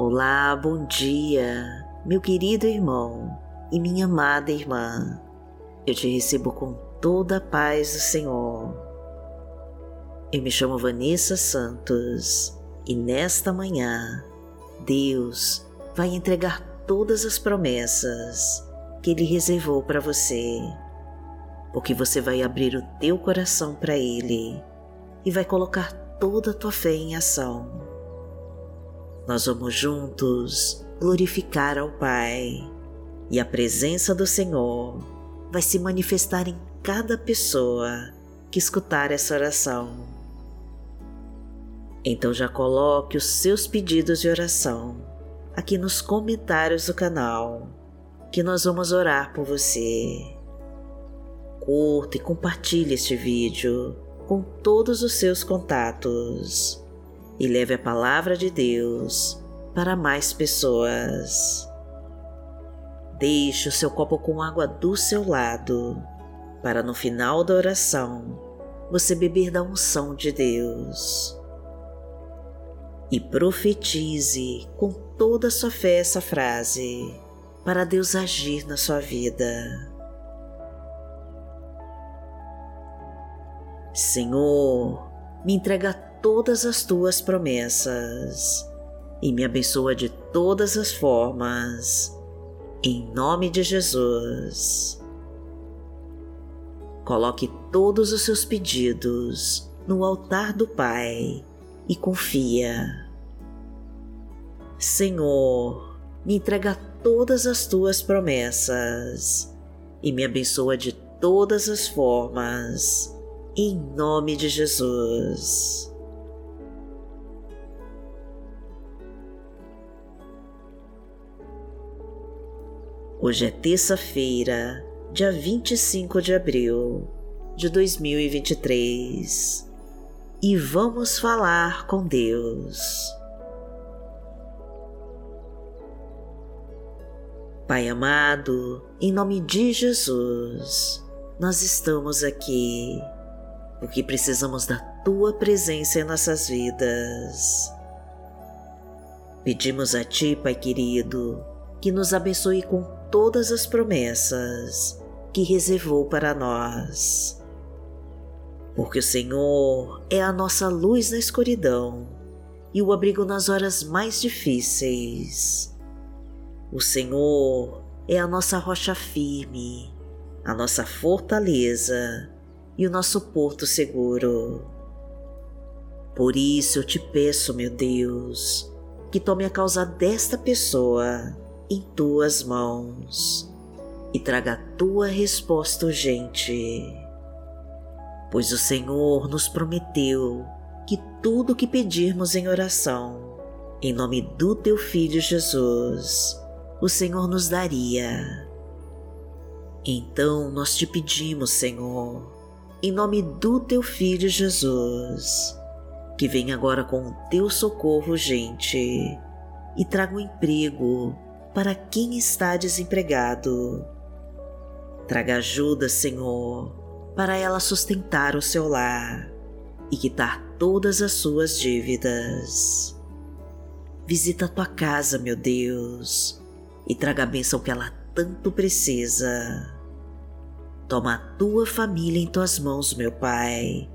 Olá, bom dia, meu querido irmão e minha amada irmã. Eu te recebo com toda a paz do Senhor. Eu me chamo Vanessa Santos e nesta manhã Deus vai entregar todas as promessas que Ele reservou para você, porque você vai abrir o teu coração para Ele e vai colocar toda a tua fé em ação. Nós vamos juntos glorificar ao Pai e a presença do Senhor vai se manifestar em cada pessoa que escutar essa oração. Então já coloque os seus pedidos de oração aqui nos comentários do canal, que nós vamos orar por você. Curta e compartilhe este vídeo com todos os seus contatos e leve a palavra de Deus para mais pessoas. Deixe o seu copo com água do seu lado, para no final da oração você beber da unção de Deus. E profetize com toda a sua fé essa frase, para Deus agir na sua vida. Senhor, me entrega todas as tuas promessas e me abençoa de todas as formas, em nome de Jesus. Coloque todos os seus pedidos no altar do Pai e confia. Senhor, me entrega todas as tuas promessas e me abençoa de todas as formas, em nome de Jesus. Hoje é terça-feira, dia 25 de abril de 2023 e vamos falar com Deus. Pai amado, em nome de Jesus, nós estamos aqui porque precisamos da Tua presença em nossas vidas. Pedimos a Ti, Pai querido, que nos abençoe com todas as promessas que reservou para nós. Porque o Senhor é a nossa luz na escuridão e o abrigo nas horas mais difíceis. O Senhor é a nossa rocha firme, a nossa fortaleza e o nosso porto seguro. Por isso eu te peço, meu Deus, que tome a causa desta pessoa em tuas mãos e traga a tua resposta urgente. Pois o Senhor nos prometeu que tudo o que pedirmos em oração, em nome do teu Filho Jesus, o Senhor nos daria. Então nós te pedimos, Senhor, em nome do teu Filho Jesus, que venha agora com o teu socorro urgente e traga um emprego para quem está desempregado. Traga ajuda, Senhor, para ela sustentar o seu lar e quitar todas as suas dívidas. Visita a tua casa, meu Deus, e traga a bênção que ela tanto precisa. Toma a tua família em tuas mãos, meu Pai,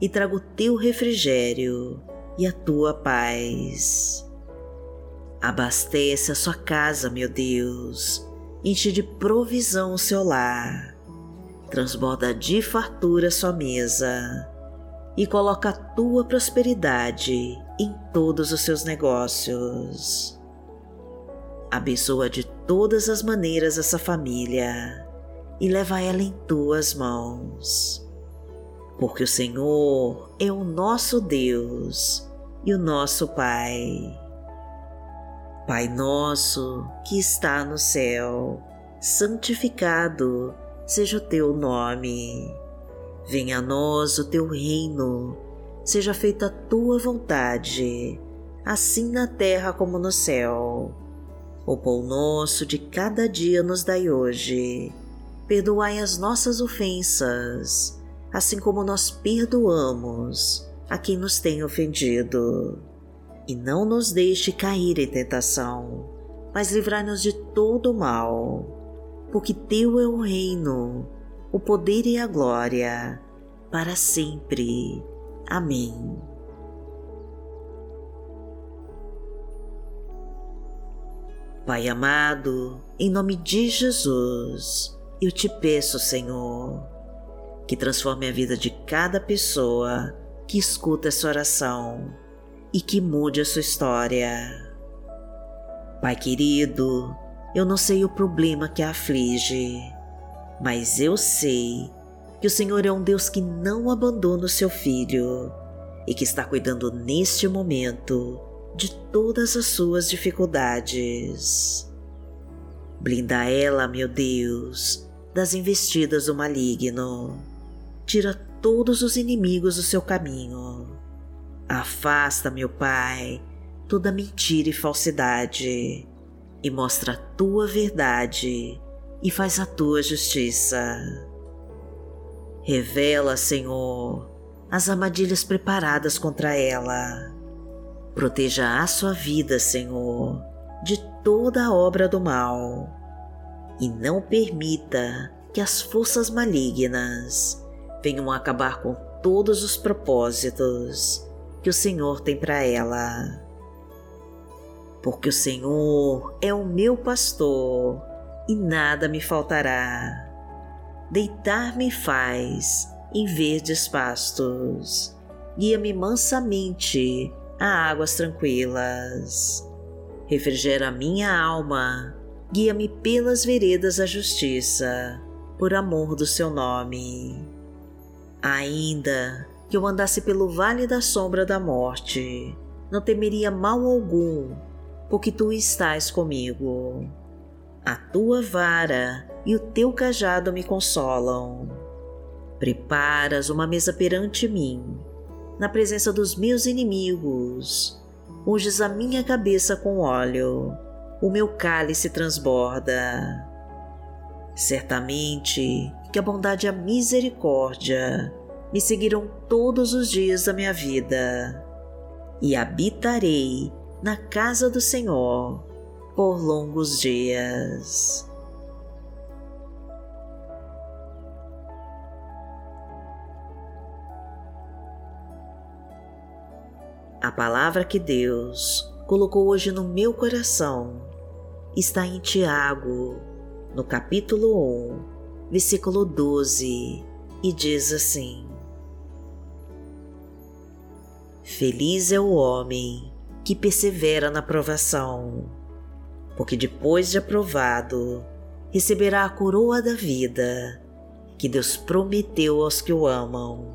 e traga o teu refrigério e a tua paz. Abastece a sua casa, meu Deus, enche de provisão o seu lar, transborda de fartura sua mesa e coloca a tua prosperidade em todos os seus negócios. Abençoa de todas as maneiras essa família e leva ela em tuas mãos. Porque o Senhor é o nosso Deus e o nosso Pai. Pai nosso que está no céu, santificado seja o teu nome. Venha a nós o teu reino, seja feita a tua vontade, assim na terra como no céu. O pão nosso de cada dia nos dai hoje. Perdoai as nossas ofensas, assim como nós perdoamos a quem nos tem ofendido e não nos deixe cair em tentação, mas livrai-nos de todo mal, porque Teu é o reino, o poder e a glória, para sempre. Amém. Pai amado, em nome de Jesus, eu te peço, Senhor, que transforme a vida de cada pessoa que escuta essa oração e que mude a sua história. Pai querido, eu não sei o problema que a aflige, mas eu sei que o Senhor é um Deus que não abandona o seu filho e que está cuidando neste momento de todas as suas dificuldades. Blinda ela, meu Deus, das investidas do maligno. Tira todos os inimigos do seu caminho Afasta, meu Pai, toda mentira e falsidade, e mostra a tua verdade e faz a tua justiça. Revela, Senhor, as armadilhas preparadas contra ela. Proteja a sua vida, Senhor, de toda a obra do mal, e não permita que as forças malignas venham acabar com todos os propósitos que o Senhor tem para ela. Porque o Senhor é o meu pastor e nada me faltará. Deitar-me faz em verdes pastos, guia-me mansamente a águas tranquilas. Refrigera minha alma, guia-me pelas veredas da justiça, por amor do seu nome. Ainda que eu andasse pelo vale da sombra da morte, não temeria mal algum, porque tu estás comigo. A tua vara e o teu cajado me consolam. Preparas uma mesa perante mim, na presença dos meus inimigos. Unges a minha cabeça com óleo, o meu cálice transborda. Certamente que a bondade e a misericórdia me seguirão todos os dias da minha vida, e habitarei na casa do Senhor por longos dias. A palavra que Deus colocou hoje no meu coração está em Tiago, no capítulo 1, versículo 12, e diz assim: Feliz é o homem que persevera na provação, porque depois de aprovado, receberá a coroa da vida que Deus prometeu aos que o amam.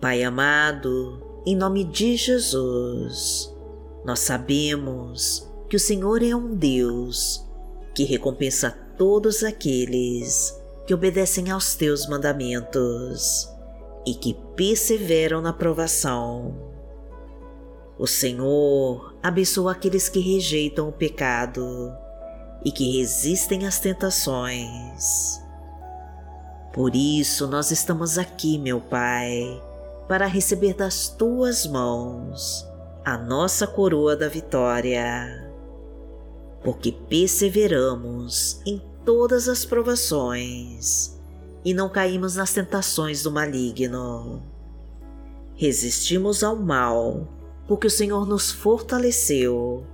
Pai amado, em nome de Jesus, nós sabemos que o Senhor é um Deus que recompensa todos aqueles que obedecem aos teus mandamentos e que perseveram na provação. O Senhor abençoa aqueles que rejeitam o pecado e que resistem às tentações. Por isso nós estamos aqui, meu Pai, para receber das tuas mãos a nossa coroa da vitória. Porque perseveramos em todas as provações e não caímos nas tentações do maligno. Resistimos ao mal, porque o Senhor nos fortaleceu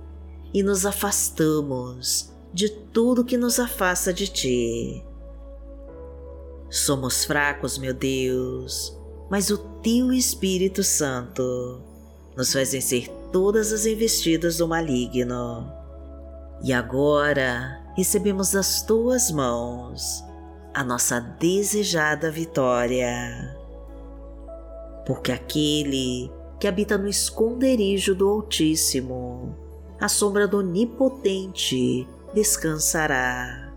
e nos afastamos de tudo que nos afasta de Ti. Somos fracos, meu Deus, mas o Teu Espírito Santo nos faz vencer todas as investidas do maligno. E agora recebemos das tuas mãos a nossa desejada vitória. Porque aquele que habita no esconderijo do Altíssimo, à sombra do Onipotente, descansará.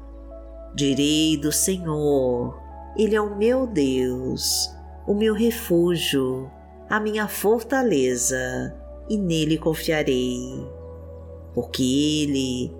Direi do Senhor, Ele é o meu Deus, o meu refúgio, a minha fortaleza, e nele confiarei. Porque Ele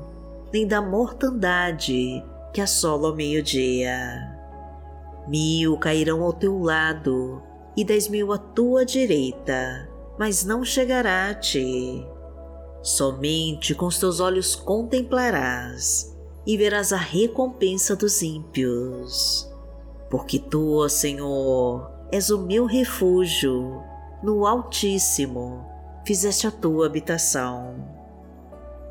nem da mortandade que assola ao meio-dia. Mil cairão ao teu lado e dez mil à tua direita, mas não chegará a ti. Somente com os teus olhos contemplarás e verás a recompensa dos ímpios. Porque tu, Senhor, és o meu refúgio, no Altíssimo fizeste a tua habitação.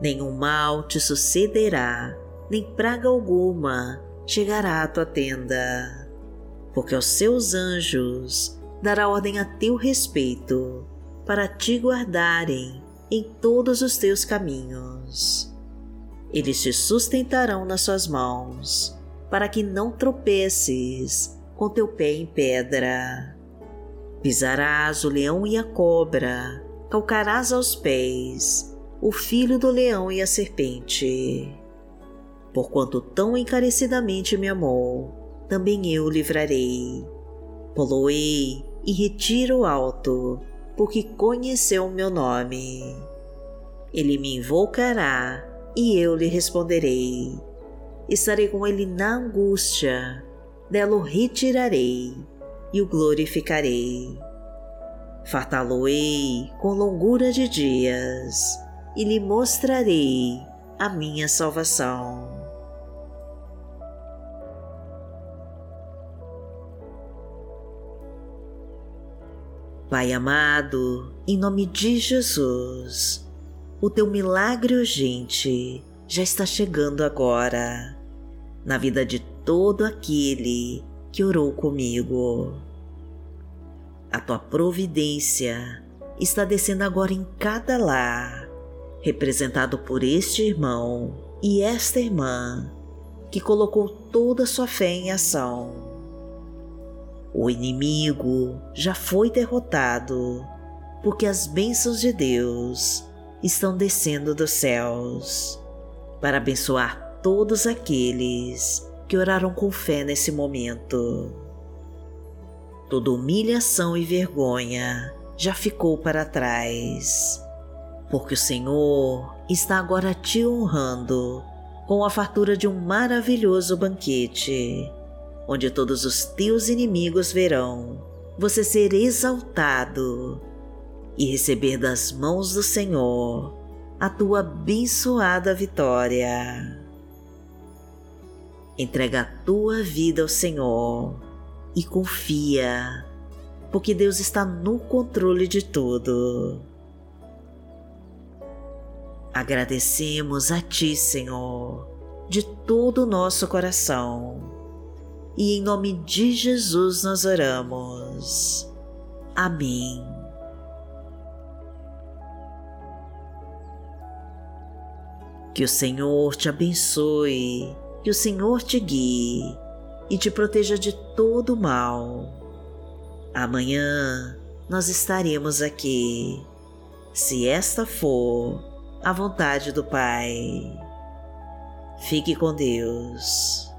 Nenhum mal te sucederá, nem praga alguma chegará à tua tenda, porque aos seus anjos dará ordem a teu respeito, para te guardarem em todos os teus caminhos. Eles te sustentarão nas suas mãos, para que não tropeces com teu pé em pedra. Pisarás o leão e a cobra, calcarás aos pés o filho do leão e a serpente. Porquanto tão encarecidamente me amou, também eu o livrarei. Poloei e retiro alto, porque conheceu o meu nome. Ele me invocará e eu lhe responderei. Estarei com ele na angústia, dela o retirarei e o glorificarei. Fartá-lo-ei com longura de dias e lhe mostrarei a minha salvação. Pai amado, em nome de Jesus, o teu milagre urgente já está chegando agora na vida de todo aquele que orou comigo. A tua providência está descendo agora em cada lar, representado por este irmão e esta irmã que colocou toda sua fé em ação o inimigo já foi derrotado, porque as bênçãos de Deus estão descendo dos céus para abençoar todos aqueles que oraram com fé nesse momento. Toda humilhação e vergonha já ficou para trás, porque o Senhor está agora te honrando com a fartura de um maravilhoso banquete onde todos os teus inimigos verão você ser exaltado e receber das mãos do Senhor a tua abençoada vitória. Entrega a tua vida ao Senhor e confia, porque Deus está no controle de tudo. Agradecemos a Ti, Senhor, de todo o nosso coração e em nome de Jesus nós oramos. Amém. Que o Senhor te abençoe, que o Senhor te guie e te proteja de todo mal. Amanhã nós estaremos aqui, se esta for a vontade do Pai. Fique com Deus.